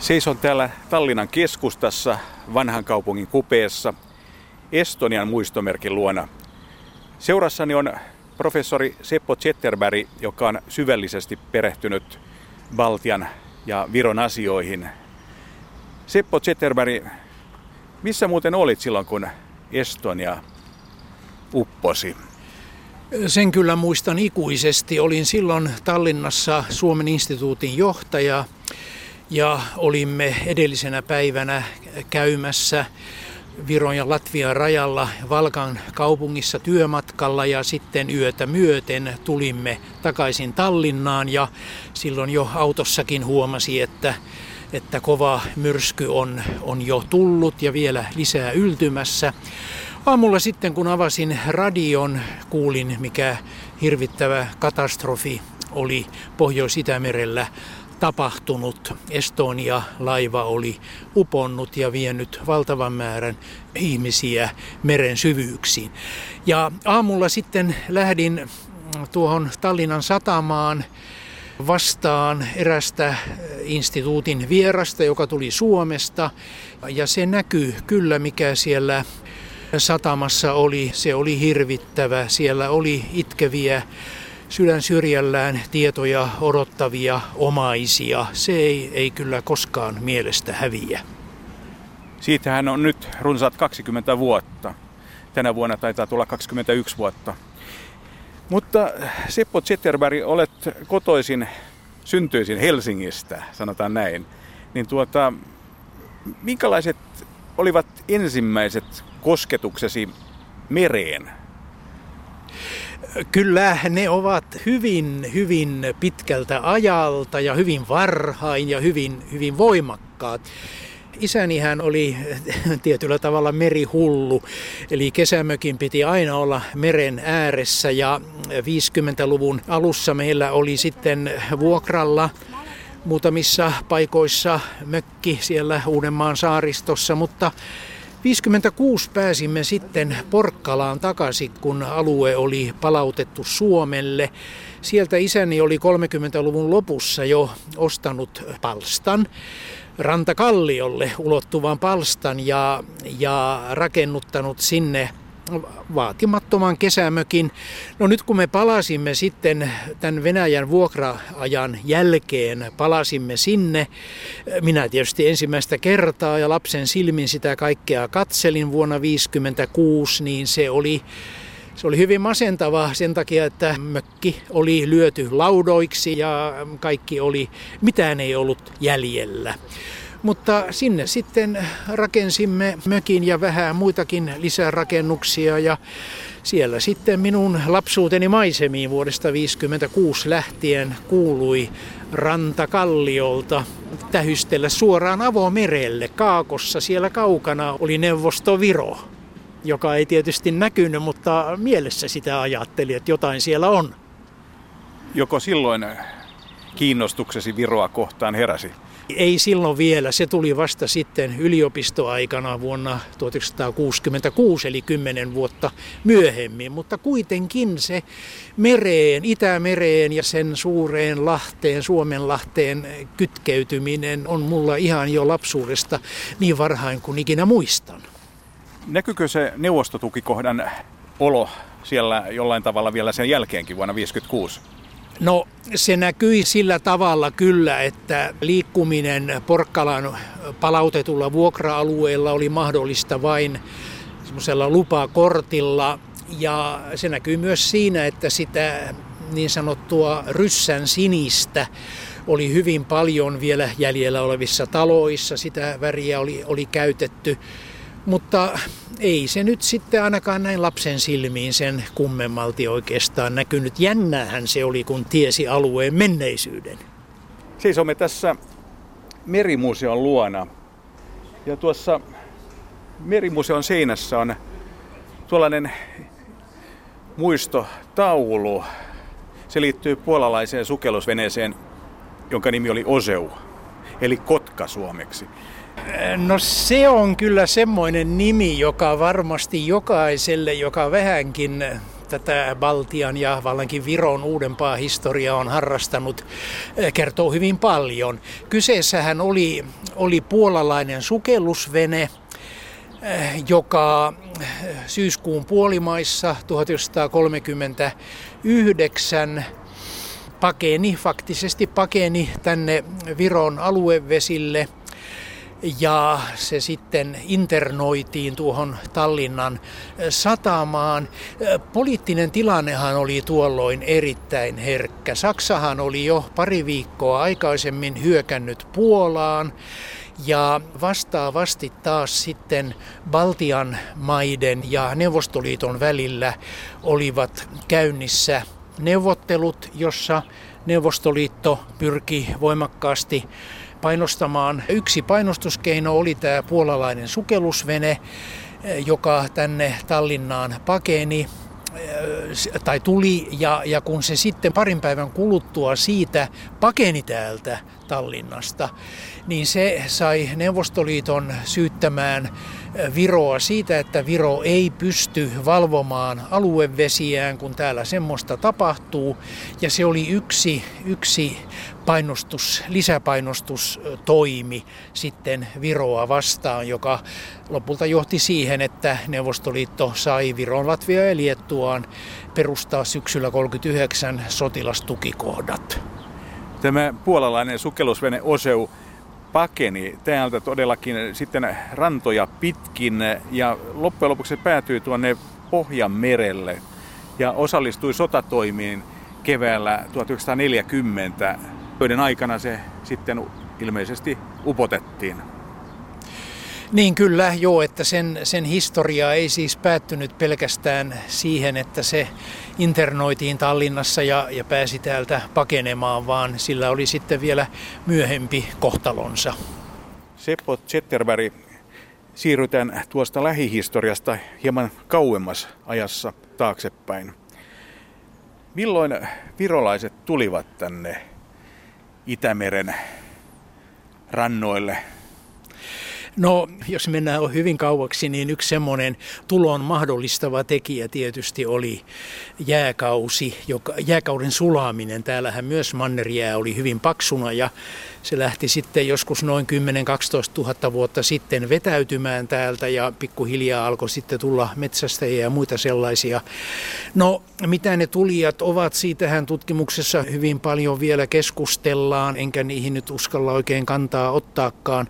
Seison täällä Tallinnan keskustassa, vanhan kaupungin kupeessa, Estonian muistomerkin luona. Seurassani on professori Seppo Zetterberg, joka on syvällisesti perehtynyt Baltian ja Viron asioihin. Seppo Zetterberg, missä muuten olit silloin, kun Estonia upposi? Sen kyllä muistan ikuisesti. Olin silloin Tallinnassa Suomen instituutin johtaja ja olimme edellisenä päivänä käymässä Viron ja Latvian rajalla Valkan kaupungissa työmatkalla ja sitten yötä myöten tulimme takaisin Tallinnaan ja silloin jo autossakin huomasi, että, että kova myrsky on, on jo tullut ja vielä lisää yltymässä. Aamulla sitten kun avasin radion, kuulin mikä hirvittävä katastrofi oli Pohjois-Itämerellä tapahtunut. Estonia-laiva oli uponnut ja vienyt valtavan määrän ihmisiä meren syvyyksiin. Ja aamulla sitten lähdin tuohon Tallinnan satamaan vastaan erästä instituutin vierasta, joka tuli Suomesta. Ja se näkyy kyllä, mikä siellä satamassa oli. Se oli hirvittävä. Siellä oli itkeviä sydän syrjällään tietoja odottavia omaisia. Se ei, ei kyllä koskaan mielestä häviä. Siitähän on nyt runsaat 20 vuotta. Tänä vuonna taitaa tulla 21 vuotta. Mutta Seppo Zetterberg, olet kotoisin, syntyisin Helsingistä, sanotaan näin. Niin tuota, minkälaiset olivat ensimmäiset kosketuksesi mereen? Kyllä ne ovat hyvin, hyvin pitkältä ajalta ja hyvin varhain ja hyvin, hyvin voimakkaat. Isäni hän oli tietyllä tavalla merihullu, eli kesämökin piti aina olla meren ääressä ja 50-luvun alussa meillä oli sitten vuokralla muutamissa paikoissa mökki siellä Uudenmaan saaristossa, mutta 56 pääsimme sitten Porkkalaan takaisin, kun alue oli palautettu Suomelle. Sieltä isäni oli 30-luvun lopussa jo ostanut palstan, rantakalliolle ulottuvan palstan ja, ja rakennuttanut sinne vaatimattoman kesämökin. No nyt kun me palasimme sitten tämän Venäjän vuokraajan jälkeen, palasimme sinne. Minä tietysti ensimmäistä kertaa ja lapsen silmin sitä kaikkea katselin vuonna 1956, niin se oli se oli hyvin masentava sen takia, että mökki oli lyöty laudoiksi ja kaikki oli, mitään ei ollut jäljellä. Mutta sinne sitten rakensimme mökin ja vähän muitakin lisärakennuksia ja siellä sitten minun lapsuuteni maisemiin vuodesta 1956 lähtien kuului rantakalliolta tähystellä suoraan avomerelle. Kaakossa siellä kaukana oli Neuvostoviro, joka ei tietysti näkynyt, mutta mielessä sitä ajatteli, että jotain siellä on. Joko silloin kiinnostuksesi Viroa kohtaan heräsi? Ei silloin vielä, se tuli vasta sitten yliopistoaikana vuonna 1966, eli kymmenen vuotta myöhemmin, mutta kuitenkin se mereen, Itämereen ja sen suureen lahteen, Suomenlahteen kytkeytyminen on mulla ihan jo lapsuudesta niin varhain kuin ikinä muistan. Näkyykö se neuvostotukikohdan olo siellä jollain tavalla vielä sen jälkeenkin vuonna 1956? No se näkyi sillä tavalla kyllä, että liikkuminen Porkkalan palautetulla vuokra-alueella oli mahdollista vain semmoisella lupakortilla. Ja se näkyy myös siinä, että sitä niin sanottua ryssän sinistä oli hyvin paljon vielä jäljellä olevissa taloissa. Sitä väriä oli, oli käytetty. Mutta ei se nyt sitten ainakaan näin lapsen silmiin sen kummemmalti oikeastaan näkynyt. Jännähän se oli, kun tiesi alueen menneisyyden. Seisomme tässä Merimuseon luona. Ja tuossa Merimuseon seinässä on tuollainen muistotaulu. Se liittyy puolalaiseen sukellusveneeseen, jonka nimi oli Oseu, eli Kotka suomeksi. No se on kyllä semmoinen nimi, joka varmasti jokaiselle, joka vähänkin tätä Baltian ja vallankin Viron uudempaa historiaa on harrastanut, kertoo hyvin paljon. Kyseessähän oli, oli puolalainen sukellusvene, joka syyskuun puolimaissa 1939 pakeni, faktisesti pakeni tänne Viron aluevesille ja se sitten internoitiin tuohon Tallinnan satamaan. Poliittinen tilannehan oli tuolloin erittäin herkkä. Saksahan oli jo pari viikkoa aikaisemmin hyökännyt Puolaan ja vastaavasti taas sitten Baltian maiden ja Neuvostoliiton välillä olivat käynnissä neuvottelut, jossa Neuvostoliitto pyrki voimakkaasti painostamaan. Yksi painostuskeino oli tämä puolalainen sukellusvene, joka tänne Tallinnaan pakeni tai tuli ja, ja kun se sitten parin päivän kuluttua siitä pakeni täältä Tallinnasta, niin se sai Neuvostoliiton syyttämään Viroa siitä, että Viro ei pysty valvomaan aluevesiään, kun täällä semmoista tapahtuu. Ja se oli yksi, yksi painostus, lisäpainostustoimi sitten Viroa vastaan, joka lopulta johti siihen, että Neuvostoliitto sai Viron, Latvia ja Liettuaan perustaa syksyllä 39 sotilastukikohdat. Tämä puolalainen sukellusvene Oseu pakeni täältä todellakin sitten rantoja pitkin ja loppujen lopuksi päätyi tuonne Pohjanmerelle ja osallistui sotatoimiin keväällä 1940, joiden aikana se sitten ilmeisesti upotettiin. Niin kyllä, joo, että sen, sen historia ei siis päättynyt pelkästään siihen, että se internoitiin Tallinnassa ja, ja pääsi täältä pakenemaan, vaan sillä oli sitten vielä myöhempi kohtalonsa. Seppo Zetterberg, siirrytään tuosta lähihistoriasta hieman kauemmas ajassa taaksepäin. Milloin virolaiset tulivat tänne Itämeren rannoille No, jos mennään hyvin kauaksi, niin yksi semmoinen tulon mahdollistava tekijä tietysti oli jääkausi, joka, jääkauden sulaaminen. Täällähän myös mannerjää oli hyvin paksuna ja se lähti sitten joskus noin 10-12 000 vuotta sitten vetäytymään täältä ja pikkuhiljaa alkoi sitten tulla metsästäjiä ja muita sellaisia. No, mitä ne tulijat ovat, siitähän tutkimuksessa hyvin paljon vielä keskustellaan, enkä niihin nyt uskalla oikein kantaa ottaakaan.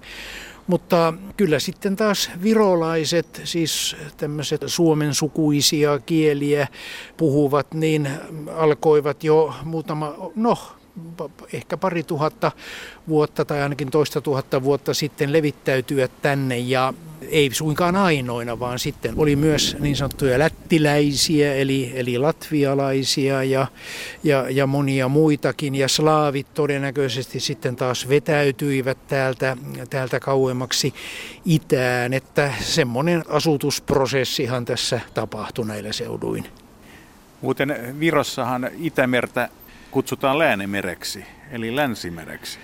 Mutta kyllä sitten taas virolaiset, siis tämmöiset suomen sukuisia kieliä puhuvat, niin alkoivat jo muutama, no ehkä pari tuhatta vuotta tai ainakin toista tuhatta vuotta sitten levittäytyä tänne. Ja ei suinkaan ainoina, vaan sitten oli myös niin sanottuja lättiläisiä, eli, eli latvialaisia ja, ja, ja monia muitakin. Ja slaavit todennäköisesti sitten taas vetäytyivät täältä, täältä kauemmaksi itään, että semmoinen asutusprosessihan tässä tapahtui näillä seuduin. Muuten Virossahan Itämertä kutsutaan Läänemereksi, eli Länsimereksi.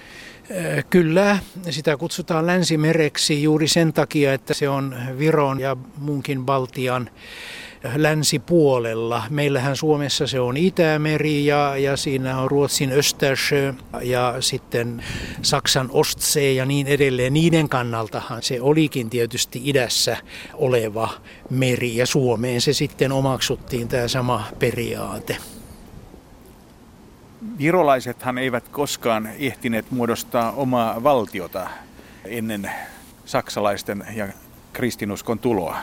Kyllä, sitä kutsutaan länsimereksi juuri sen takia, että se on Viron ja muunkin Baltian länsipuolella. Meillähän Suomessa se on Itämeri ja, ja siinä on Ruotsin Östersjö ja sitten Saksan Ostsee ja niin edelleen. Niiden kannaltahan se olikin tietysti idässä oleva meri ja Suomeen se sitten omaksuttiin tämä sama periaate. Virolaisethan eivät koskaan ehtineet muodostaa omaa valtiota ennen saksalaisten ja kristinuskon tuloa.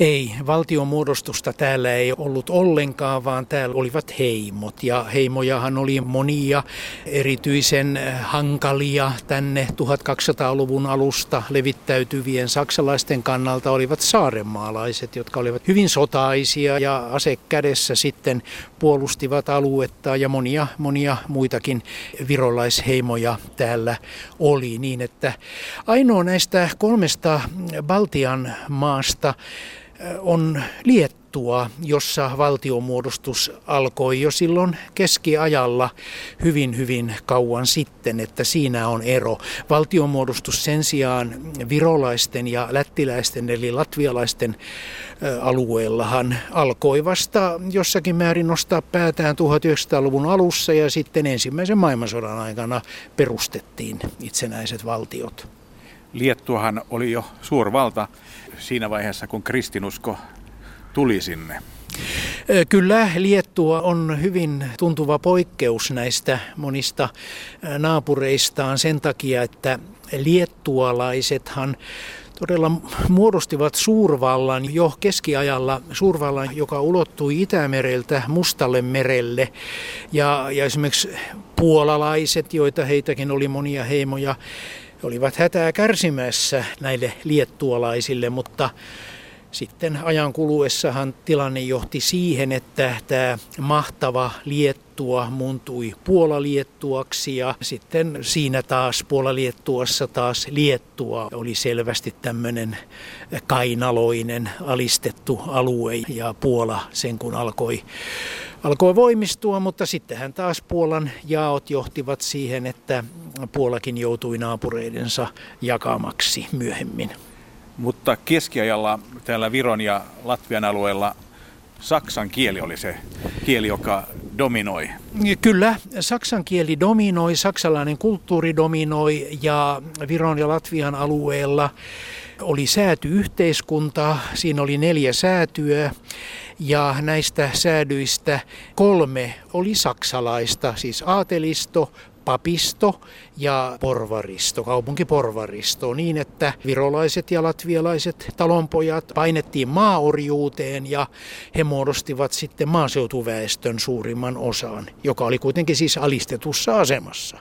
Ei, valtiomuodostusta täällä ei ollut ollenkaan, vaan täällä olivat heimot. Ja heimojahan oli monia erityisen hankalia tänne 1200-luvun alusta levittäytyvien saksalaisten kannalta olivat saaremaalaiset, jotka olivat hyvin sotaisia ja ase kädessä sitten puolustivat aluetta ja monia, monia muitakin virolaisheimoja täällä oli. Niin että ainoa näistä kolmesta Baltian maasta on Liettua jossa valtiomuodostus alkoi jo silloin keskiajalla hyvin hyvin kauan sitten, että siinä on ero. Valtiomuodostus sen sijaan virolaisten ja lättiläisten eli latvialaisten alueellahan alkoi vasta jossakin määrin nostaa päätään 1900-luvun alussa ja sitten ensimmäisen maailmansodan aikana perustettiin itsenäiset valtiot. Liettuahan oli jo suurvalta siinä vaiheessa, kun kristinusko tuli sinne. Kyllä, Liettua on hyvin tuntuva poikkeus näistä monista naapureistaan sen takia, että liettualaisethan todella muodostivat suurvallan jo keskiajalla, suurvallan, joka ulottui Itämereltä Mustalle merelle. Ja, ja esimerkiksi puolalaiset, joita heitäkin oli monia heimoja, olivat hätää kärsimässä näille liettualaisille, mutta sitten ajan kuluessahan tilanne johti siihen, että tämä mahtava Liettua muuntui Puolaliettuaksi ja sitten siinä taas Puolaliettuassa taas Liettua oli selvästi tämmöinen kainaloinen alistettu alue ja Puola sen kun alkoi alkoi voimistua, mutta sittenhän taas Puolan jaot johtivat siihen, että Puolakin joutui naapureidensa jakamaksi myöhemmin. Mutta keskiajalla täällä Viron ja Latvian alueella saksan kieli oli se kieli, joka dominoi. Kyllä, saksan kieli dominoi, saksalainen kulttuuri dominoi ja Viron ja Latvian alueella oli säätyyhteiskunta, siinä oli neljä säätyä ja näistä säädyistä kolme oli saksalaista, siis aatelisto, papisto ja porvaristo, kaupunkiporvaristo, niin että virolaiset ja latvialaiset talonpojat painettiin maaorjuuteen ja he muodostivat sitten maaseutuväestön suurimman osan, joka oli kuitenkin siis alistetussa asemassa.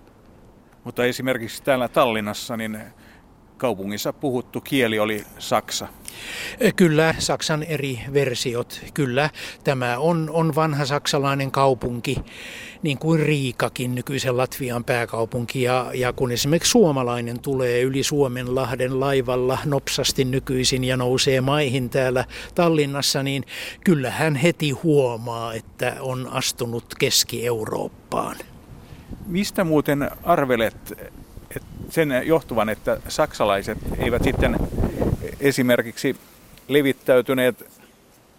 Mutta esimerkiksi täällä Tallinnassa niin kaupungissa puhuttu kieli oli saksa. Kyllä, Saksan eri versiot. Kyllä, tämä on, on vanha saksalainen kaupunki, niin kuin Riikakin, nykyisen Latvian pääkaupunki. Ja, ja kun esimerkiksi suomalainen tulee yli Suomenlahden laivalla nopsasti nykyisin ja nousee maihin täällä Tallinnassa, niin kyllä hän heti huomaa, että on astunut Keski-Eurooppaan. Mistä muuten arvelet sen johtuvan, että saksalaiset eivät sitten esimerkiksi levittäytyneet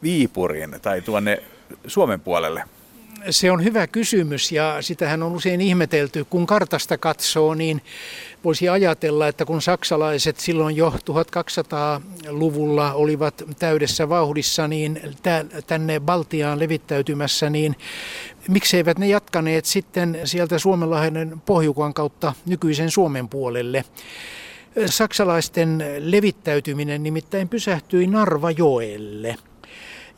Viipuriin tai tuonne Suomen puolelle? Se on hyvä kysymys ja sitähän on usein ihmetelty. Kun kartasta katsoo, niin voisi ajatella, että kun saksalaiset silloin jo 1200-luvulla olivat täydessä vauhdissa niin tänne Baltiaan levittäytymässä, niin mikseivät ne jatkaneet sitten sieltä Suomenlahden pohjukan kautta nykyisen Suomen puolelle. Saksalaisten levittäytyminen nimittäin pysähtyi Narvajoelle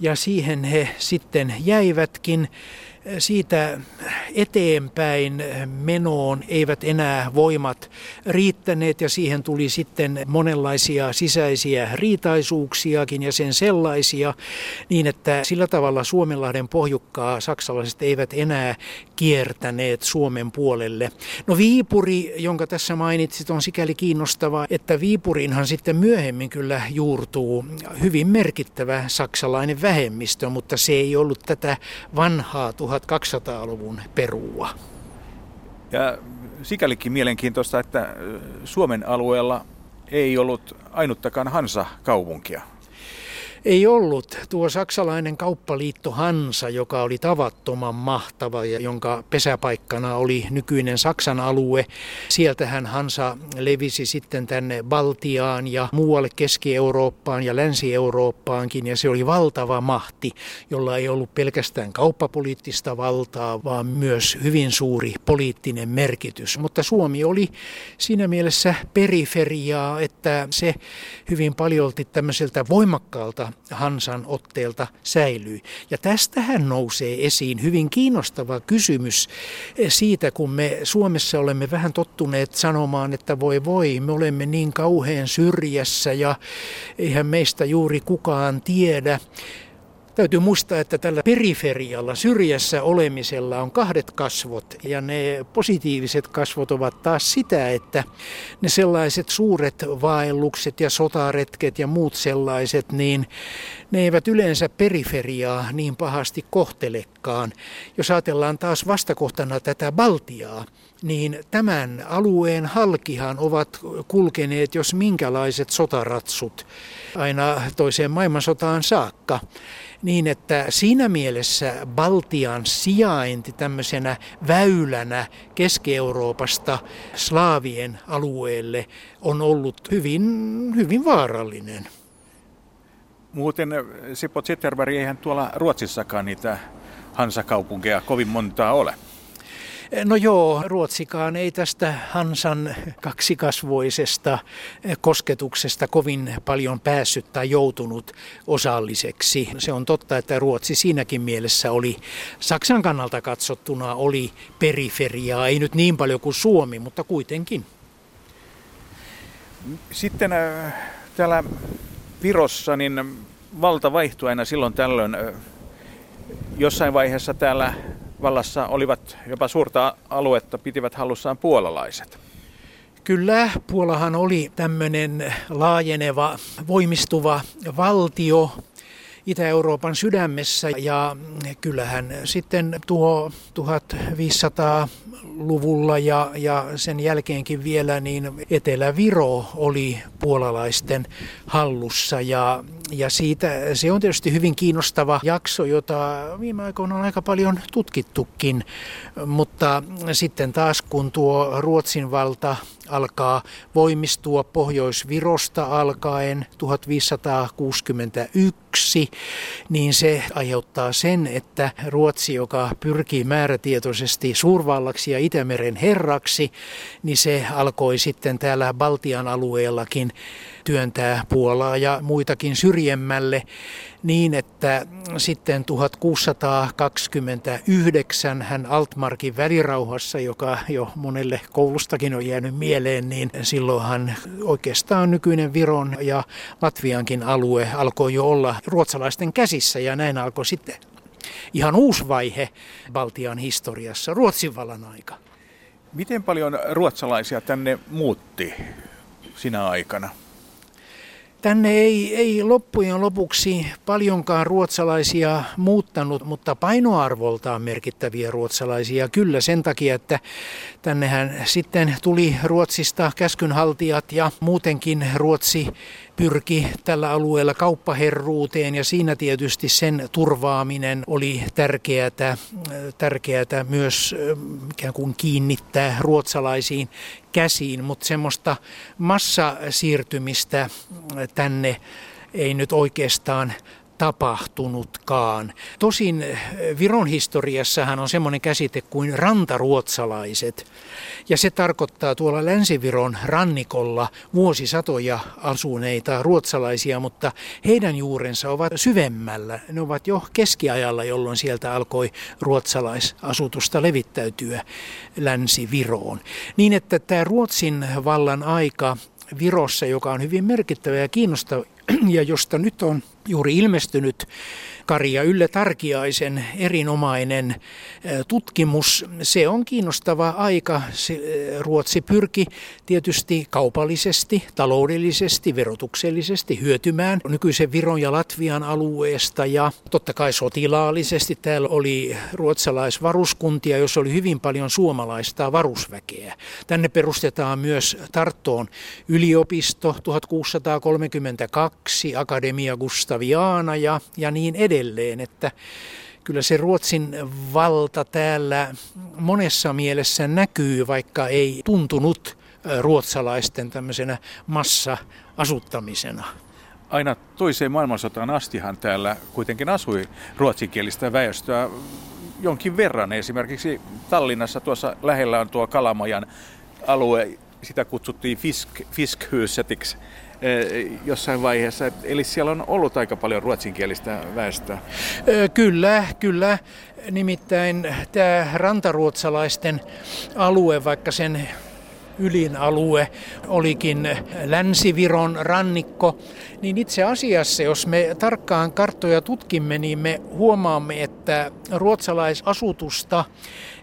ja siihen he sitten jäivätkin siitä eteenpäin menoon eivät enää voimat riittäneet ja siihen tuli sitten monenlaisia sisäisiä riitaisuuksiakin ja sen sellaisia, niin että sillä tavalla Suomenlahden pohjukkaa saksalaiset eivät enää kiertäneet Suomen puolelle. No Viipuri, jonka tässä mainitsit, on sikäli kiinnostava, että Viipuriinhan sitten myöhemmin kyllä juurtuu hyvin merkittävä saksalainen vähemmistö, mutta se ei ollut tätä vanhaa 1200-luvun perua. Ja sikälikin mielenkiintoista, että Suomen alueella ei ollut ainuttakaan Hansa-kaupunkia. Ei ollut. Tuo saksalainen kauppaliitto Hansa, joka oli tavattoman mahtava ja jonka pesäpaikkana oli nykyinen Saksan alue. Sieltähän Hansa levisi sitten tänne Baltiaan ja muualle Keski-Eurooppaan ja Länsi-Eurooppaankin ja se oli valtava mahti, jolla ei ollut pelkästään kauppapoliittista valtaa, vaan myös hyvin suuri poliittinen merkitys. Mutta Suomi oli siinä mielessä periferiaa, että se hyvin paljolti tämmöiseltä voimakkaalta Hansan otteelta säilyi. Ja tästähän nousee esiin hyvin kiinnostava kysymys siitä, kun me Suomessa olemme vähän tottuneet sanomaan, että voi voi, me olemme niin kauhean syrjässä ja eihän meistä juuri kukaan tiedä. Täytyy muistaa, että tällä periferialla, syrjässä olemisella on kahdet kasvot ja ne positiiviset kasvot ovat taas sitä, että ne sellaiset suuret vaellukset ja sotaretket ja muut sellaiset, niin ne eivät yleensä periferiaa niin pahasti kohtelekaan. Jos ajatellaan taas vastakohtana tätä Baltiaa, niin tämän alueen halkihan ovat kulkeneet jos minkälaiset sotaratsut aina toiseen maailmansotaan saakka niin että siinä mielessä Baltian sijainti tämmöisenä väylänä Keski-Euroopasta slaavien alueelle on ollut hyvin, hyvin vaarallinen. Muuten Sippo Zetterberg, eihän tuolla Ruotsissakaan niitä Hansakaupunkeja kovin montaa ole. No joo, Ruotsikaan ei tästä Hansan kaksikasvoisesta kosketuksesta kovin paljon päässyt tai joutunut osalliseksi. Se on totta, että Ruotsi siinäkin mielessä oli, Saksan kannalta katsottuna oli periferiaa, ei nyt niin paljon kuin Suomi, mutta kuitenkin. Sitten äh, täällä Virossa niin valta vaihtui aina silloin tällöin. Äh, jossain vaiheessa täällä vallassa olivat jopa suurta aluetta, pitivät hallussaan puolalaiset. Kyllä, Puolahan oli tämmöinen laajeneva, voimistuva valtio Itä-Euroopan sydämessä ja kyllähän sitten tuo 1500 luvulla ja, ja sen jälkeenkin vielä niin Etelä-Viro oli puolalaisten hallussa. Ja, ja siitä se on tietysti hyvin kiinnostava jakso, jota viime aikoina on aika paljon tutkittukin, mutta sitten taas kun tuo Ruotsin valta alkaa voimistua Pohjois-Virosta alkaen 1561, niin se aiheuttaa sen, että Ruotsi, joka pyrkii määrätietoisesti suurvallaksi ja Itämeren herraksi, niin se alkoi sitten täällä Baltian alueellakin työntää Puolaa ja muitakin syrjemmälle niin, että sitten 1629 hän Altmarkin välirauhassa, joka jo monelle koulustakin on jäänyt mieleen, niin silloinhan oikeastaan nykyinen Viron ja Latviankin alue alkoi jo olla ruotsalaisten käsissä ja näin alkoi sitten ihan uusi vaihe Baltian historiassa, Ruotsin vallan aika. Miten paljon ruotsalaisia tänne muutti sinä aikana? Tänne ei, ei loppujen lopuksi paljonkaan ruotsalaisia muuttanut, mutta painoarvoltaan merkittäviä ruotsalaisia kyllä sen takia, että tännehän sitten tuli Ruotsista käskynhaltijat ja muutenkin Ruotsi pyrki tällä alueella kauppaherruuteen ja siinä tietysti sen turvaaminen oli tärkeää, tärkeää myös ikään kuin kiinnittää ruotsalaisiin käsiin, mutta semmoista massasiirtymistä tänne ei nyt oikeastaan tapahtunutkaan. Tosin eh, Viron historiassahan on semmoinen käsite kuin rantaruotsalaiset. Ja se tarkoittaa tuolla Länsi-Viron rannikolla vuosisatoja asuneita ruotsalaisia, mutta heidän juurensa ovat syvemmällä. Ne ovat jo keskiajalla, jolloin sieltä alkoi ruotsalaisasutusta levittäytyä Länsi-Viroon. Niin että tämä Ruotsin vallan aika Virossa, joka on hyvin merkittävä ja kiinnostava ja josta nyt on juuri ilmestynyt Karia Ylle Tarkiaisen erinomainen tutkimus. Se on kiinnostava aika. Ruotsi pyrki tietysti kaupallisesti, taloudellisesti, verotuksellisesti hyötymään nykyisen Viron ja Latvian alueesta ja totta kai sotilaallisesti. Täällä oli ruotsalaisvaruskuntia, jossa oli hyvin paljon suomalaista varusväkeä. Tänne perustetaan myös Tarttoon yliopisto 1632, Akademia Gustaviana ja, ja niin edelleen että kyllä se Ruotsin valta täällä monessa mielessä näkyy, vaikka ei tuntunut ruotsalaisten tämmöisenä massa-asuttamisena. Aina toiseen maailmansotaan astihan täällä kuitenkin asui ruotsinkielistä väestöä jonkin verran. Esimerkiksi Tallinnassa tuossa lähellä on tuo Kalamajan alue, sitä kutsuttiin Fisk, Fiskhusetiksi Eh, jossain vaiheessa. Eli siellä on ollut aika paljon ruotsinkielistä väestöä. Kyllä, kyllä. Nimittäin tämä rantaruotsalaisten alue, vaikka sen ylin alue olikin Länsiviron rannikko, niin itse asiassa, jos me tarkkaan karttoja tutkimme, niin me huomaamme, että ruotsalaisasutusta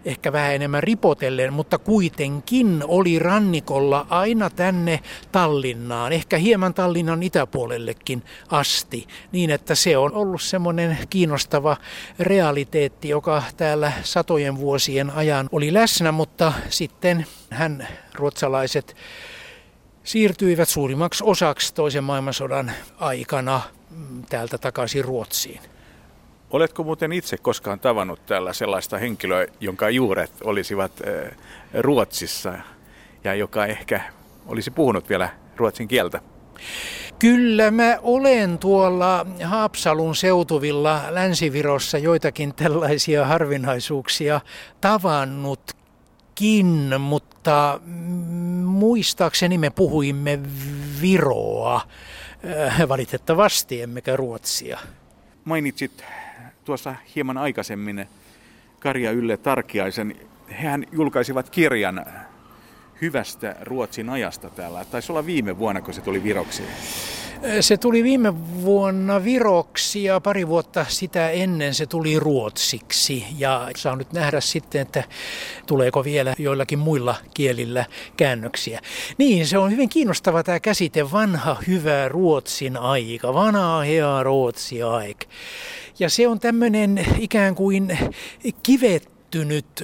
ehkä vähän enemmän ripotellen, mutta kuitenkin oli rannikolla aina tänne Tallinnaan, ehkä hieman Tallinnan itäpuolellekin asti, niin että se on ollut semmoinen kiinnostava realiteetti, joka täällä satojen vuosien ajan oli läsnä, mutta sitten hän ruotsalaiset siirtyivät suurimmaksi osaksi toisen maailmansodan aikana mm, täältä takaisin Ruotsiin. Oletko muuten itse koskaan tavannut täällä sellaista henkilöä, jonka juuret olisivat Ruotsissa ja joka ehkä olisi puhunut vielä ruotsin kieltä? Kyllä mä olen tuolla Haapsalun seutuvilla Länsivirossa joitakin tällaisia harvinaisuuksia tavannutkin, mutta muistaakseni me puhuimme Viroa valitettavasti, emmekä Ruotsia. Mainitsit tuossa hieman aikaisemmin Karja Ylle Tarkiaisen. Hän julkaisivat kirjan hyvästä Ruotsin ajasta täällä. Taisi olla viime vuonna, kun se tuli Viroksi. Se tuli viime vuonna Viroksi ja pari vuotta sitä ennen se tuli Ruotsiksi. Ja saa nyt nähdä sitten, että tuleeko vielä joillakin muilla kielillä käännöksiä. Niin, se on hyvin kiinnostava tämä käsite vanha hyvä Ruotsin aika. Vanha hea Ruotsi aika. Ja se on tämmöinen ikään kuin kivettynyt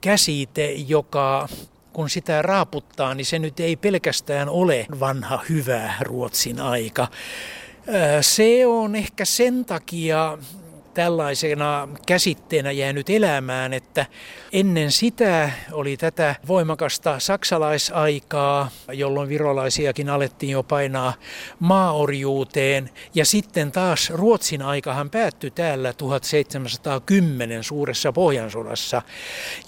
käsite, joka kun sitä raaputtaa, niin se nyt ei pelkästään ole vanha hyvä Ruotsin aika. Se on ehkä sen takia tällaisena käsitteenä jäänyt elämään, että ennen sitä oli tätä voimakasta saksalaisaikaa, jolloin virolaisiakin alettiin jo painaa maaorjuuteen. Ja sitten taas Ruotsin aikahan päättyi täällä 1710 suuressa Pohjansodassa.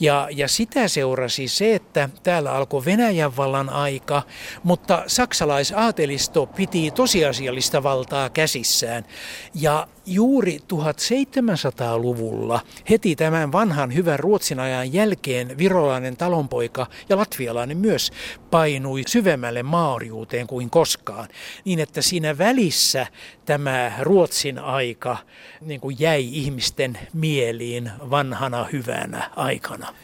Ja, ja sitä seurasi se, että täällä alkoi Venäjän vallan aika, mutta saksalaisaatelisto piti tosiasiallista valtaa käsissään. Ja juuri 1700-luvulla heti tämän vanhan hyvän Ruotsin ajan jälkeen virolainen talonpoika ja latvialainen myös painui syvemmälle maoriuteen kuin koskaan. Niin että siinä välissä tämä Ruotsin aika niin kuin jäi ihmisten mieliin vanhana hyvänä aikana.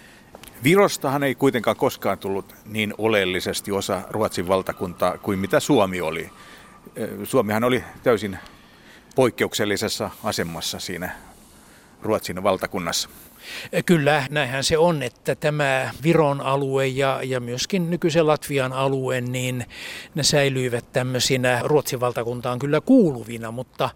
Virostahan ei kuitenkaan koskaan tullut niin oleellisesti osa Ruotsin valtakuntaa kuin mitä Suomi oli. Suomihan oli täysin poikkeuksellisessa asemassa siinä Ruotsin valtakunnassa. Kyllä, näinhän se on, että tämä Viron alue ja, ja myöskin nykyisen Latvian alue, niin ne säilyivät tämmöisinä Ruotsin valtakuntaan kyllä kuuluvina, mutta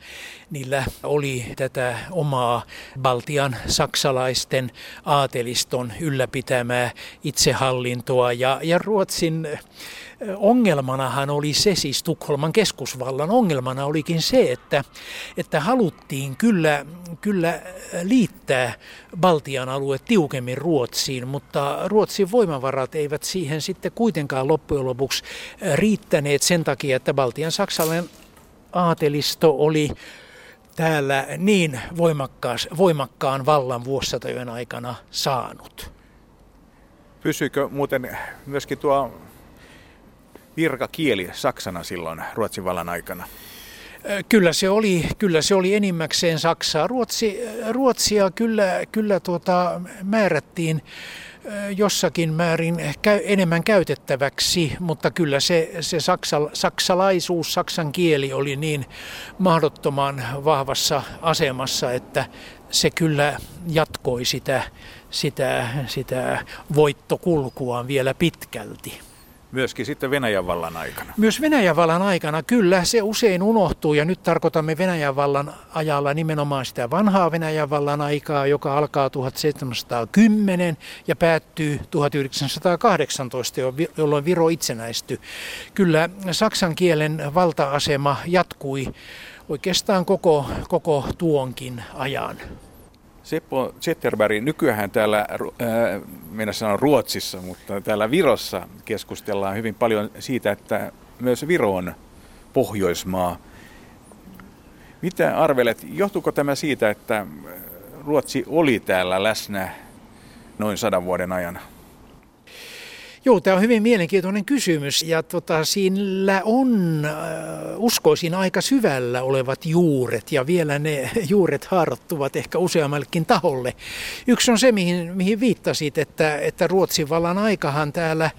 niillä oli tätä omaa Baltian saksalaisten aateliston ylläpitämää itsehallintoa ja, ja Ruotsin ongelmanahan oli se, siis Tukholman keskusvallan ongelmana olikin se, että, että haluttiin kyllä, kyllä liittää Baltian alue tiukemmin Ruotsiin, mutta Ruotsin voimavarat eivät siihen sitten kuitenkaan loppujen lopuksi riittäneet sen takia, että Baltian saksalainen aatelisto oli täällä niin voimakkaas, voimakkaan vallan vuosisatojen aikana saanut. Pysyykö muuten myöskin tuo virkakieli saksana silloin Ruotsin vallan aikana? Kyllä se oli, kyllä se oli enimmäkseen Saksaa. Ruotsi, Ruotsia kyllä, kyllä tuota, määrättiin jossakin määrin enemmän käytettäväksi, mutta kyllä se, se saksal, saksalaisuus, saksan kieli oli niin mahdottoman vahvassa asemassa, että se kyllä jatkoi sitä, sitä, sitä voittokulkuaan vielä pitkälti. Myöskin sitten Venäjän vallan aikana. Myös Venäjän vallan aikana, kyllä. Se usein unohtuu ja nyt tarkoitamme Venäjän vallan ajalla nimenomaan sitä vanhaa Venäjän vallan aikaa, joka alkaa 1710 ja päättyy 1918, jolloin Viro itsenäistyi. Kyllä saksan kielen valta-asema jatkui oikeastaan koko, koko tuonkin ajan. Seppo Zetterberg, nykyään täällä, äh, minä sanon Ruotsissa, mutta täällä Virossa keskustellaan hyvin paljon siitä, että myös Viro on Pohjoismaa. Mitä arvelet, johtuuko tämä siitä, että Ruotsi oli täällä läsnä noin sadan vuoden ajan? Joo, tämä on hyvin mielenkiintoinen kysymys ja tota, siinä on, äh, uskoisin, aika syvällä olevat juuret ja vielä ne juuret haarottuvat ehkä useammallekin taholle. Yksi on se, mihin, mihin viittasit, että, että Ruotsin vallan aikahan täällä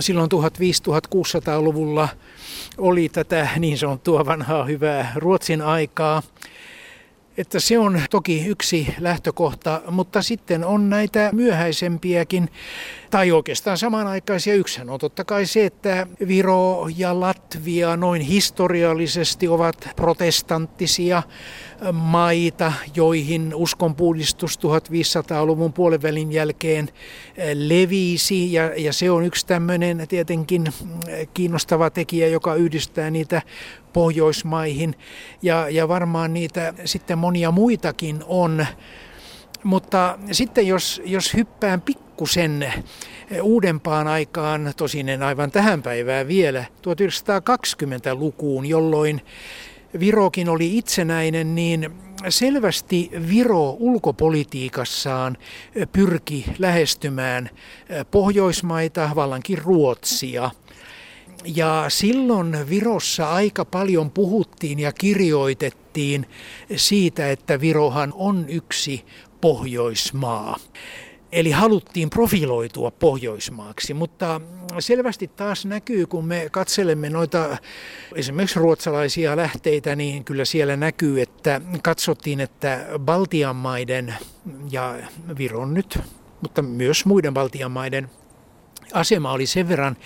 silloin 1500-1600-luvulla oli tätä niin sanottua vanhaa hyvää Ruotsin aikaa. Että se on toki yksi lähtökohta, mutta sitten on näitä myöhäisempiäkin tai oikeastaan samanaikaisia. Yksihän on totta kai se, että Viro ja Latvia noin historiallisesti ovat protestanttisia maita, joihin uskonpuhdistus 1500-luvun puolivälin jälkeen eh, levisi. Ja, ja se on yksi tämmöinen tietenkin eh, kiinnostava tekijä, joka yhdistää niitä Pohjoismaihin. Ja, ja varmaan niitä sitten monia muitakin on. Mutta sitten jos, jos hyppään pikkusen eh, uudempaan aikaan, tosin en aivan tähän päivään vielä, 1920-lukuun, jolloin Virokin oli itsenäinen, niin selvästi Viro ulkopolitiikassaan eh, pyrki lähestymään eh, Pohjoismaita, vallankin Ruotsia. Ja silloin Virossa aika paljon puhuttiin ja kirjoitettiin siitä, että Virohan on yksi Pohjoismaa. Eli haluttiin profiloitua Pohjoismaaksi, mutta selvästi taas näkyy, kun me katselemme noita esimerkiksi ruotsalaisia lähteitä, niin kyllä siellä näkyy, että katsottiin, että Baltian maiden ja Viron nyt, mutta myös muiden Baltian maiden asema oli sen verran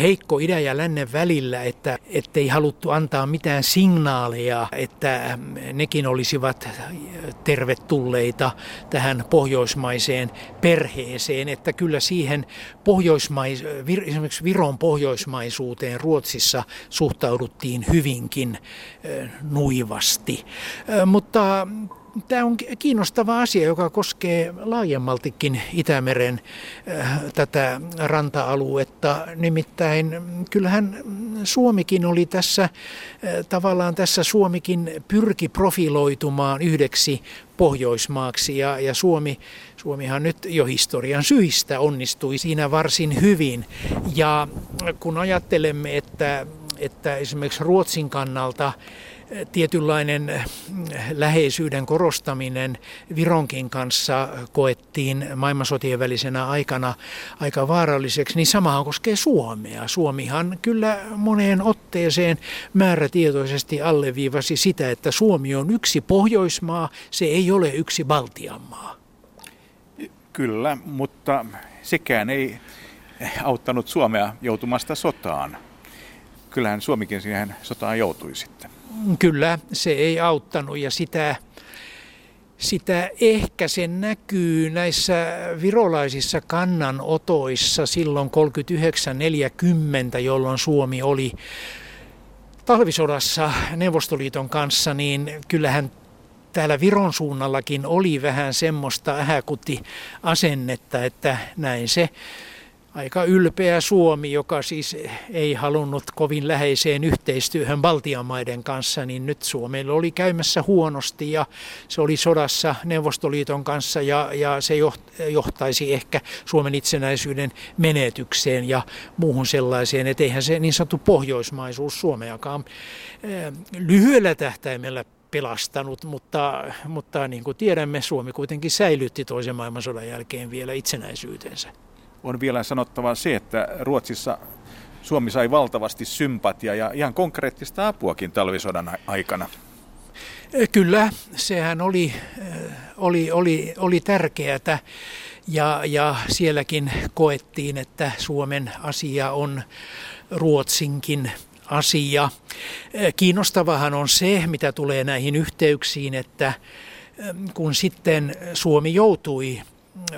heikko idän ja lännen välillä, että ettei haluttu antaa mitään signaaleja, että nekin olisivat tervetulleita tähän pohjoismaiseen perheeseen, että kyllä siihen pohjoismais, esimerkiksi Viron pohjoismaisuuteen Ruotsissa suhtauduttiin hyvinkin nuivasti. Mutta Tämä on kiinnostava asia, joka koskee laajemmaltikin Itämeren äh, tätä ranta-aluetta. Nimittäin kyllähän Suomikin oli tässä, äh, tavallaan tässä Suomikin pyrki profiloitumaan yhdeksi Pohjoismaaksi ja, ja Suomi, Suomihan nyt jo historian syistä onnistui siinä varsin hyvin. Ja kun ajattelemme, että, että esimerkiksi Ruotsin kannalta tietynlainen läheisyyden korostaminen Vironkin kanssa koettiin maailmansotien välisenä aikana aika vaaralliseksi, niin samahan koskee Suomea. Suomihan kyllä moneen otteeseen määrätietoisesti alleviivasi sitä, että Suomi on yksi Pohjoismaa, se ei ole yksi Baltian maa. Kyllä, mutta sekään ei auttanut Suomea joutumasta sotaan. Kyllähän Suomikin siihen sotaan joutui sitten kyllä se ei auttanut ja sitä, sitä ehkä se näkyy näissä virolaisissa kannanotoissa silloin 39-40, jolloin Suomi oli talvisodassa Neuvostoliiton kanssa, niin kyllähän täällä Viron suunnallakin oli vähän semmoista ähäkutti asennetta, että näin se aika ylpeä Suomi, joka siis ei halunnut kovin läheiseen yhteistyöhön Baltian maiden kanssa, niin nyt Suomella oli käymässä huonosti ja se oli sodassa Neuvostoliiton kanssa ja, ja se johtaisi ehkä Suomen itsenäisyyden menetykseen ja muuhun sellaiseen, että eihän se niin sanottu pohjoismaisuus Suomeakaan eh, lyhyellä tähtäimellä pelastanut, mutta, mutta niin kuin tiedämme, Suomi kuitenkin säilytti toisen maailmansodan jälkeen vielä itsenäisyytensä on vielä sanottava se, että Ruotsissa Suomi sai valtavasti sympatia ja ihan konkreettista apuakin talvisodan aikana. Kyllä, sehän oli, oli, oli, oli tärkeää ja, ja sielläkin koettiin, että Suomen asia on Ruotsinkin asia. Kiinnostavahan on se, mitä tulee näihin yhteyksiin, että kun sitten Suomi joutui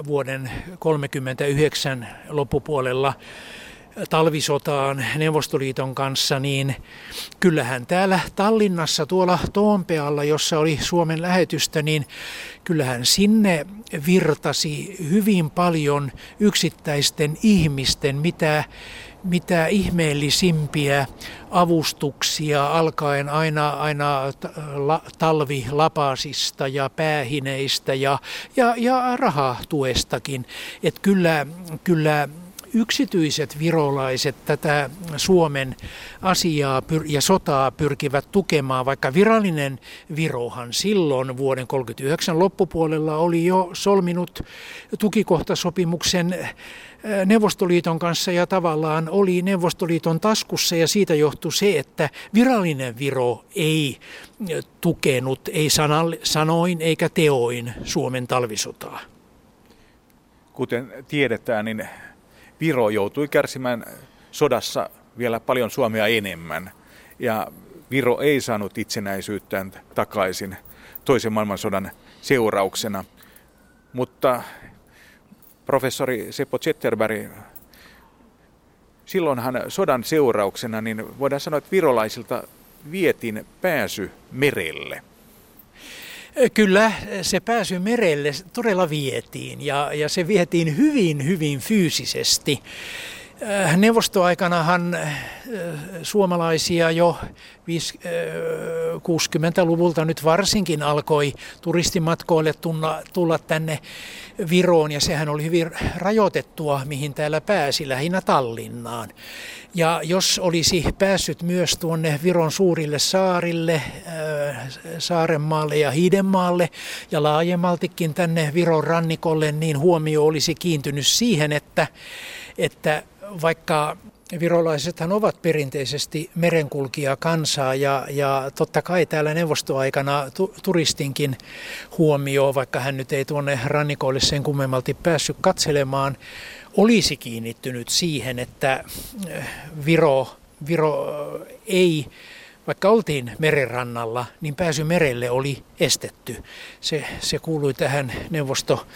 vuoden 1939 loppupuolella talvisotaan Neuvostoliiton kanssa, niin kyllähän täällä Tallinnassa tuolla Toompealla, jossa oli Suomen lähetystä, niin kyllähän sinne virtasi hyvin paljon yksittäisten ihmisten, mitä mitä ihmeellisimpiä avustuksia alkaen aina, aina talvilapasista ja päähineistä ja, ja, ja rahatuestakin. Että kyllä, kyllä yksityiset virolaiset tätä Suomen asiaa ja sotaa pyrkivät tukemaan, vaikka virallinen Virohan silloin vuoden 1939 loppupuolella oli jo solminut tukikohtasopimuksen Neuvostoliiton kanssa ja tavallaan oli Neuvostoliiton taskussa ja siitä johtui se, että virallinen Viro ei tukenut, ei sanoin eikä teoin Suomen talvisotaa. Kuten tiedetään, niin Viro joutui kärsimään sodassa vielä paljon Suomea enemmän. Ja Viro ei saanut itsenäisyyttään takaisin toisen maailmansodan seurauksena. Mutta professori Seppo Zetterberg, silloinhan sodan seurauksena, niin voidaan sanoa, että virolaisilta vietin pääsy merelle. Kyllä se pääsy merelle todella vietiin ja, ja se vietiin hyvin, hyvin fyysisesti. Äh, neuvostoaikanahan äh, suomalaisia jo 60-luvulta äh, nyt varsinkin alkoi turistimatkoille tulla tänne Viroon ja sehän oli hyvin rajoitettua, mihin täällä pääsi, lähinnä Tallinnaan. Ja jos olisi päässyt myös tuonne Viron suurille saarille, Saarenmaalle ja Hiidenmaalle ja laajemmaltikin tänne Viron rannikolle, niin huomio olisi kiintynyt siihen, että, että vaikka virolaisethan ovat perinteisesti merenkulkija kansaa ja, ja totta kai täällä neuvostoaikana tu, turistinkin huomio, vaikka hän nyt ei tuonne rannikoille sen kummemmalti päässyt katselemaan, olisi kiinnittynyt siihen, että eh, Viro, Viro ei, vaikka oltiin merenrannalla, niin pääsy merelle oli estetty. Se, se kuului tähän neuvosto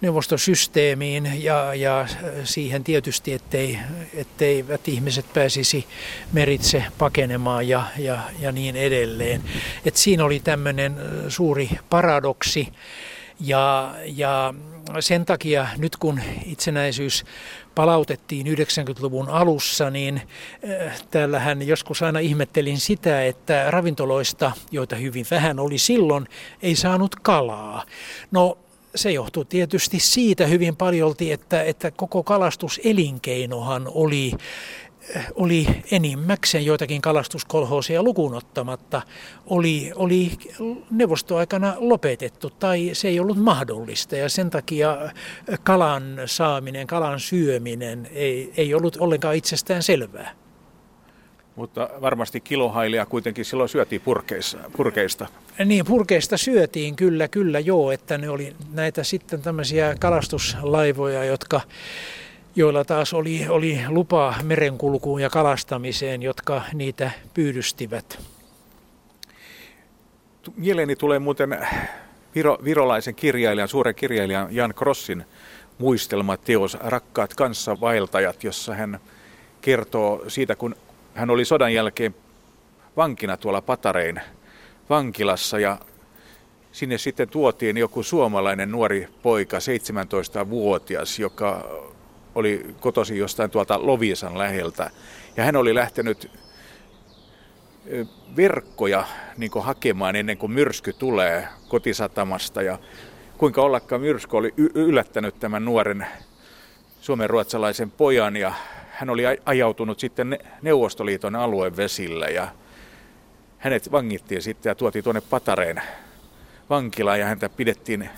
neuvostosysteemiin ja, ja siihen tietysti, ettei, etteivät ihmiset pääsisi meritse pakenemaan ja, ja, ja niin edelleen. Et siinä oli tämmöinen suuri paradoksi ja, ja sen takia nyt kun itsenäisyys palautettiin 90-luvun alussa, niin täällähän joskus aina ihmettelin sitä, että ravintoloista, joita hyvin vähän oli silloin, ei saanut kalaa. No se johtuu tietysti siitä hyvin paljolti, että, että koko kalastuselinkeinohan oli oli enimmäkseen joitakin kalastuskolhoosia lukuun ottamatta, oli, oli neuvostoaikana lopetettu tai se ei ollut mahdollista ja sen takia kalan saaminen, kalan syöminen ei, ei ollut ollenkaan itsestään selvää. Mutta varmasti kilohailia kuitenkin silloin syötiin purkeissa, purkeista. Niin, purkeista syötiin kyllä, kyllä joo, että ne oli näitä sitten tämmöisiä kalastuslaivoja, jotka joilla taas oli, oli lupa merenkulkuun ja kalastamiseen, jotka niitä pyydystivät. Mieleeni tulee muuten viro, virolaisen kirjailijan, suuren kirjailijan Jan Krossin muistelmateos Rakkaat kanssavaeltajat, jossa hän kertoo siitä, kun hän oli sodan jälkeen vankina tuolla Patarein vankilassa ja sinne sitten tuotiin joku suomalainen nuori poika, 17-vuotias, joka oli kotosi jostain tuolta Lovisan läheltä. Ja hän oli lähtenyt verkkoja niin kuin hakemaan ennen kuin myrsky tulee kotisatamasta. Ja kuinka ollakaan myrsky oli yllättänyt tämän nuoren suomen-ruotsalaisen pojan ja hän oli ajautunut sitten Neuvostoliiton aluevesillä ja hänet vangittiin sitten ja tuotiin tuonne Patareen vankilaan ja häntä pidettiin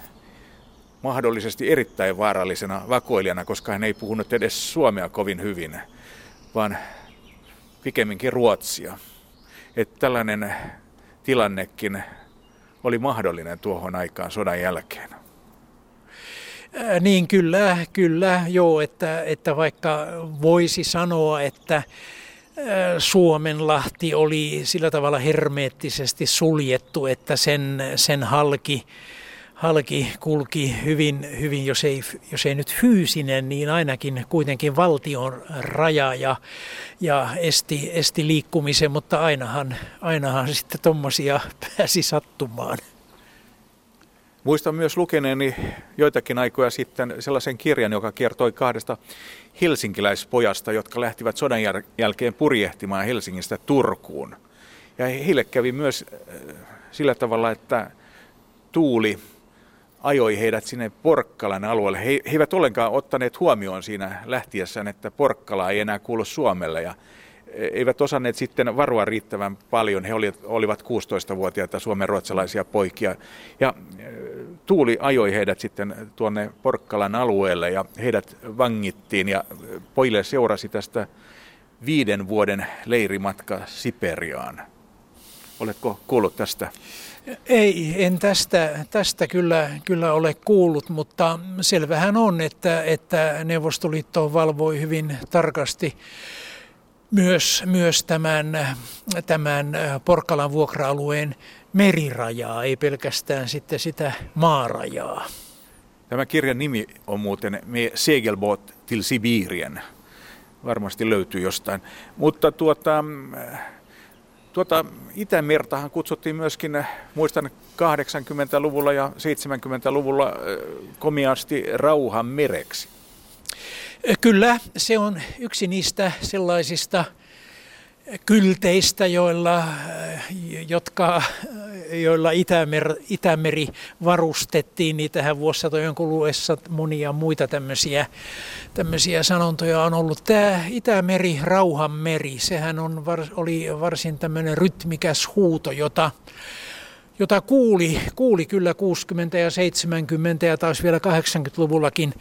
mahdollisesti erittäin vaarallisena vakoilijana, koska hän ei puhunut edes suomea kovin hyvin, vaan pikemminkin ruotsia. Että tällainen tilannekin oli mahdollinen tuohon aikaan sodan jälkeen. Niin kyllä, kyllä, joo, että, että vaikka voisi sanoa, että Suomenlahti oli sillä tavalla hermeettisesti suljettu, että sen, sen halki, halki kulki hyvin, hyvin jos, ei, jos ei nyt fyysinen, niin ainakin kuitenkin valtion raja ja, ja esti, esti liikkumisen, mutta ainahan, ainahan sitten tuommoisia pääsi sattumaan. Muistan myös lukeneeni joitakin aikoja sitten sellaisen kirjan, joka kertoi kahdesta helsinkiläispojasta, jotka lähtivät sodan jälkeen purjehtimaan Helsingistä Turkuun. Ja heille kävi myös äh, sillä tavalla, että tuuli ajoi heidät sinne Porkkalan alueelle. He, eivät ollenkaan ottaneet huomioon siinä lähtiessään, että Porkkala ei enää kuulu Suomelle ja eivät osanneet sitten varoa riittävän paljon. He olivat 16-vuotiaita suomen ruotsalaisia poikia. Ja Tuuli ajoi heidät sitten tuonne Porkkalan alueelle ja heidät vangittiin ja pojille seurasi tästä viiden vuoden leirimatka Siperiaan. Oletko kuullut tästä? Ei, en tästä, tästä kyllä, kyllä ole kuullut, mutta selvähän on, että, että Neuvostoliitto valvoi hyvin tarkasti myös, myös tämän, tämän Porkkalan vuokra-alueen merirajaa, ei pelkästään sitten sitä maarajaa. Tämä kirjan nimi on muuten Me segelbåt till Sibirien. Varmasti löytyy jostain. Mutta tuota, tuota Itämertahan kutsuttiin myöskin, muistan 80-luvulla ja 70-luvulla komiasti rauhan mereksi. Kyllä, se on yksi niistä sellaisista kylteistä, joilla, jotka, joilla Itämer, Itämeri varustettiin. Niitähän vuosisatojen kuluessa monia muita tämmöisiä, tämmöisiä sanontoja on ollut. Tämä Itämeri, rauhanmeri, sehän on, oli varsin tämmöinen rytmikäs huuto, jota jota kuuli, kuuli kyllä 60- ja 70- ja taas vielä 80-luvullakin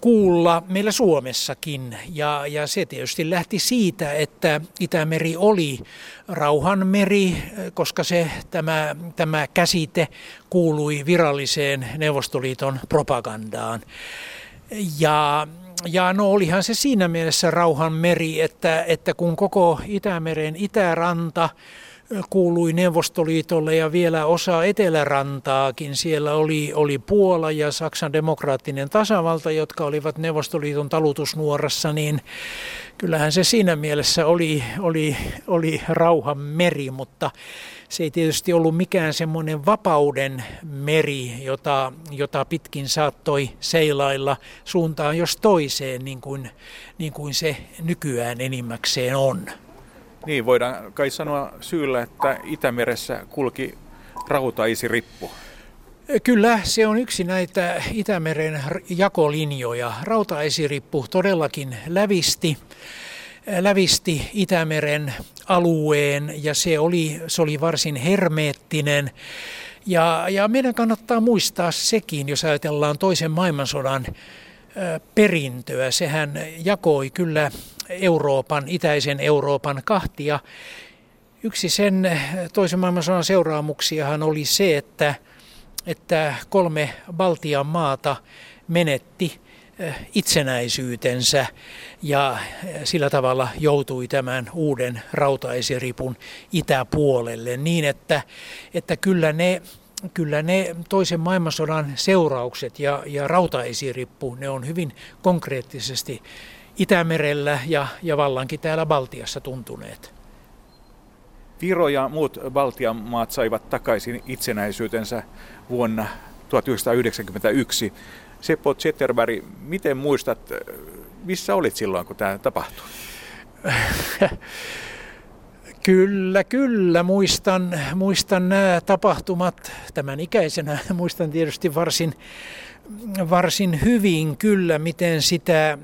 kuulla meillä Suomessakin. Ja, ja se tietysti lähti siitä, että Itämeri oli rauhanmeri, koska se, tämä, tämä käsite kuului viralliseen Neuvostoliiton propagandaan. Ja ja no olihan se siinä mielessä rauhanmeri, että, että kun koko Itämeren itäranta kuului Neuvostoliitolle ja vielä osa Etelärantaakin. Siellä oli, oli Puola ja Saksan demokraattinen tasavalta, jotka olivat Neuvostoliiton talutusnuorassa, niin kyllähän se siinä mielessä oli, oli, oli rauhan meri, mutta se ei tietysti ollut mikään semmoinen vapauden meri, jota, jota pitkin saattoi seilailla suuntaan jos toiseen, niin kuin, niin kuin se nykyään enimmäkseen on. Niin, voidaan kai sanoa syyllä, että Itämeressä kulki rautaisirippu. Kyllä, se on yksi näitä Itämeren jakolinjoja. Rautaisirippu todellakin lävisti, lävisti Itämeren alueen ja se oli, se oli varsin hermeettinen. Ja, ja meidän kannattaa muistaa sekin, jos ajatellaan toisen maailmansodan perintöä. Sehän jakoi kyllä Euroopan, itäisen Euroopan kahtia. Yksi sen toisen maailmansodan seuraamuksiahan oli se, että, että kolme Baltian maata menetti itsenäisyytensä ja sillä tavalla joutui tämän uuden rautaisiripun itäpuolelle niin, että, että kyllä ne kyllä ne toisen maailmansodan seuraukset ja, ja rautaesirippu, ne on hyvin konkreettisesti Itämerellä ja, ja vallankin täällä Baltiassa tuntuneet. Viro ja muut Baltian maat saivat takaisin itsenäisyytensä vuonna 1991. Seppo Zetterberg, miten muistat, missä olit silloin, kun tämä tapahtui? Kyllä, kyllä. Muistan, muistan nämä tapahtumat tämän ikäisenä. Muistan tietysti varsin, varsin hyvin kyllä, miten sitä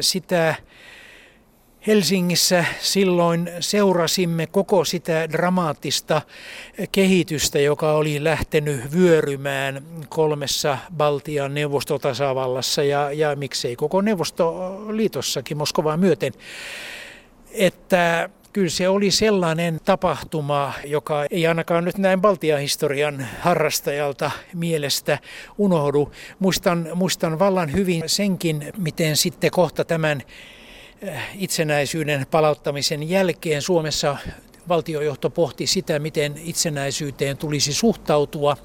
sitä Helsingissä silloin seurasimme koko sitä dramaattista kehitystä, joka oli lähtenyt vyörymään kolmessa Baltian neuvostotasavallassa ja, ja miksei koko Neuvostoliitossakin Moskovaa myöten. Että kyllä se oli sellainen tapahtuma, joka ei ainakaan nyt näin Baltian historian harrastajalta mielestä unohdu. Muistan, muistan vallan hyvin senkin, miten sitten kohta tämän eh, itsenäisyyden palauttamisen jälkeen Suomessa valtiojohto pohti sitä, miten itsenäisyyteen tulisi suhtautua.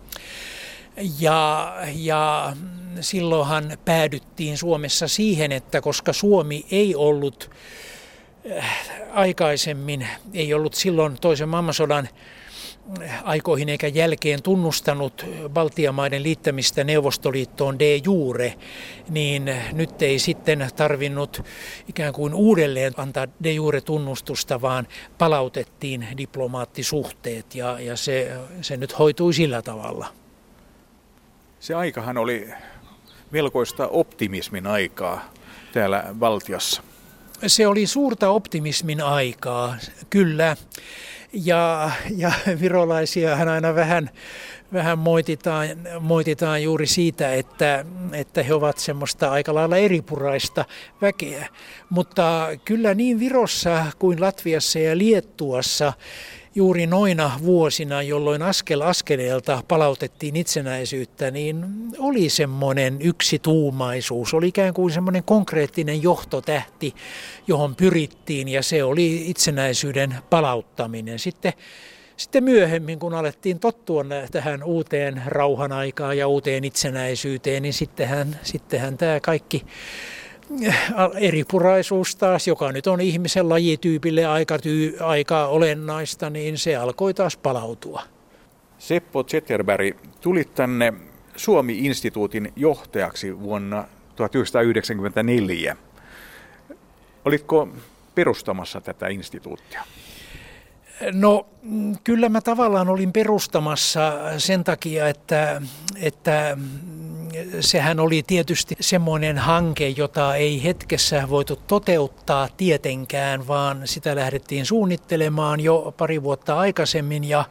Ja, ja silloinhan päädyttiin Suomessa siihen, että koska Suomi ei ollut aikaisemmin, ei ollut silloin toisen maailmansodan aikoihin eikä jälkeen tunnustanut Baltiamaiden liittämistä Neuvostoliittoon de jure, niin nyt ei sitten tarvinnut ikään kuin uudelleen antaa de jure tunnustusta, vaan palautettiin diplomaattisuhteet ja, ja se, se nyt hoitui sillä tavalla. Se aikahan oli melkoista optimismin aikaa täällä valtiossa. Se oli suurta optimismin aikaa, kyllä. Ja, ja virolaisiahan aina vähän, vähän moititaan, moititaan juuri siitä, että, että he ovat semmoista aika lailla eripuraista väkeä. Mutta kyllä niin Virossa kuin Latviassa ja Liettuassa juuri noina vuosina, jolloin askel askeleelta palautettiin itsenäisyyttä, niin oli semmoinen yksituumaisuus, oli ikään kuin semmoinen konkreettinen johtotähti, johon pyrittiin ja se oli itsenäisyyden palauttaminen. Sitten sitten myöhemmin, kun alettiin tottua tähän uuteen rauhan aikaan ja uuteen itsenäisyyteen, niin sittenhän, sittenhän tämä kaikki eripuraisuus taas, joka nyt on ihmisen lajityypille aika, tyy, aika olennaista, niin se alkoi taas palautua. Seppo Zetterberg, tulit tänne Suomi-instituutin johtajaksi vuonna 1994. Olitko perustamassa tätä instituuttia? No kyllä mä tavallaan olin perustamassa sen takia, että, että sehän oli tietysti semmoinen hanke, jota ei hetkessä voitu toteuttaa tietenkään, vaan sitä lähdettiin suunnittelemaan jo pari vuotta aikaisemmin. Ja,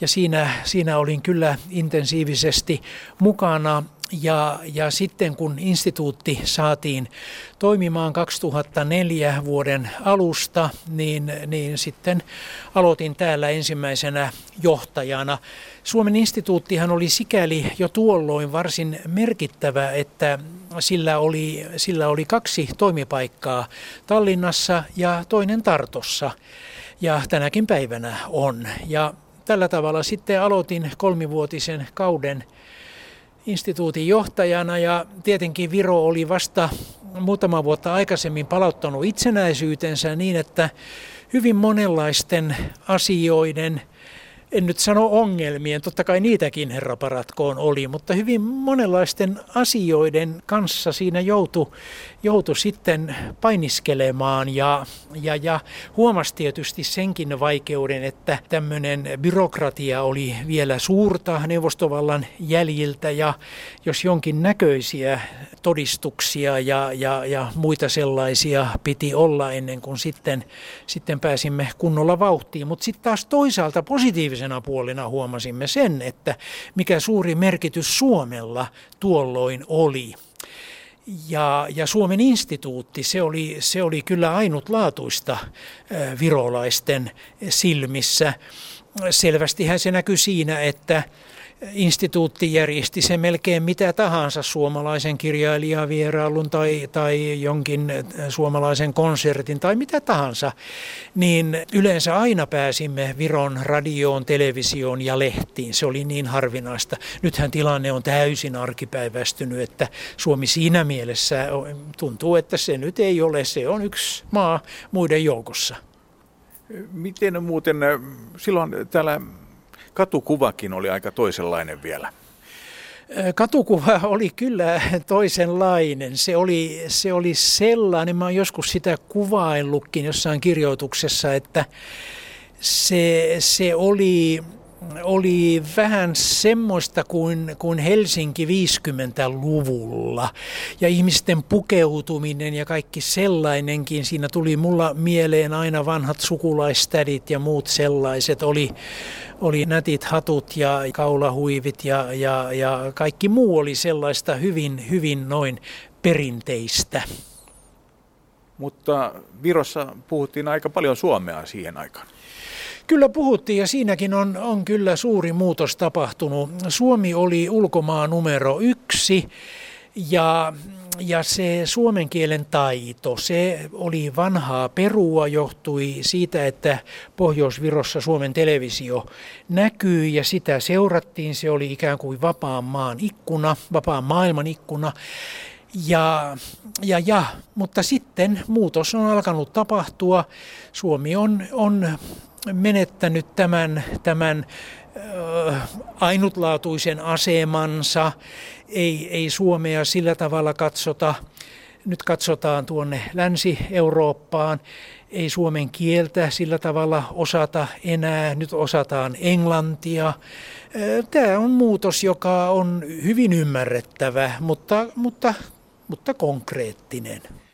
ja siinä, siinä olin kyllä intensiivisesti mukana ja, ja sitten kun instituutti saatiin toimimaan 2004 vuoden alusta, niin, niin sitten aloitin täällä ensimmäisenä johtajana. Suomen instituuttihan oli sikäli jo tuolloin varsin merkittävä, että sillä oli, sillä oli kaksi toimipaikkaa Tallinnassa ja toinen Tartossa. Ja tänäkin päivänä on. Ja tällä tavalla sitten aloitin kolmivuotisen kauden instituutin johtajana ja tietenkin Viro oli vasta muutama vuotta aikaisemmin palauttanut itsenäisyytensä niin, että hyvin monenlaisten asioiden – en nyt sano ongelmien, totta kai niitäkin herra paratkoon oli, mutta hyvin monenlaisten asioiden kanssa siinä joutui, joutui sitten painiskelemaan ja, ja, ja huomasi tietysti senkin vaikeuden, että tämmöinen byrokratia oli vielä suurta neuvostovallan jäljiltä ja jos jonkin näköisiä todistuksia ja, ja, ja muita sellaisia piti olla ennen kuin sitten, sitten pääsimme kunnolla vauhtiin. Mutta sitten taas toisaalta positiivisena puolena huomasimme sen, että mikä suuri merkitys Suomella tuolloin oli. Ja, ja Suomen instituutti, se oli, se oli kyllä ainutlaatuista virolaisten silmissä. Selvästihän se näkyy siinä, että instituutti järjesti se melkein mitä tahansa suomalaisen kirjailijavierailun tai, tai jonkin äh, suomalaisen konsertin tai mitä tahansa, niin yleensä aina pääsimme Viron radioon, televisioon ja lehtiin. Se oli niin harvinaista. Nythän tilanne on täysin arkipäivästynyt, että Suomi siinä mielessä tuntuu, että se nyt ei ole, se on yksi maa muiden joukossa. Miten muuten, äh, silloin täällä katukuvakin oli aika toisenlainen vielä. Katukuva oli kyllä toisenlainen. Se oli, se oli sellainen, mä oon joskus sitä kuvaillutkin jossain kirjoituksessa, että se, se oli oli vähän semmoista kuin, kuin Helsinki 50-luvulla. Ja ihmisten pukeutuminen ja kaikki sellainenkin. Siinä tuli mulla mieleen aina vanhat sukulaistädit ja muut sellaiset. Oli, oli nätit hatut ja kaulahuivit ja, ja, ja kaikki muu oli sellaista hyvin, hyvin noin perinteistä. Mutta Virossa puhuttiin aika paljon suomea siihen aikaan. Kyllä puhuttiin ja siinäkin on, on kyllä suuri muutos tapahtunut. Suomi oli ulkomaa numero yksi ja, ja se suomen kielen taito, se oli vanhaa perua, johtui siitä, että Pohjois-Virossa Suomen televisio näkyi ja sitä seurattiin. Se oli ikään kuin vapaan maan ikkuna, vapaan maailman ikkuna. Ja, ja, ja, mutta sitten muutos on alkanut tapahtua. Suomi on, on menettänyt tämän, tämän ainutlaatuisen asemansa. Ei, ei Suomea sillä tavalla katsota Nyt katsotaan tuonne Länsi-Eurooppaan. Ei suomen kieltä sillä tavalla osata enää. Nyt osataan englantia. Tämä on muutos, joka on hyvin ymmärrettävä, mutta, mutta, mutta konkreettinen.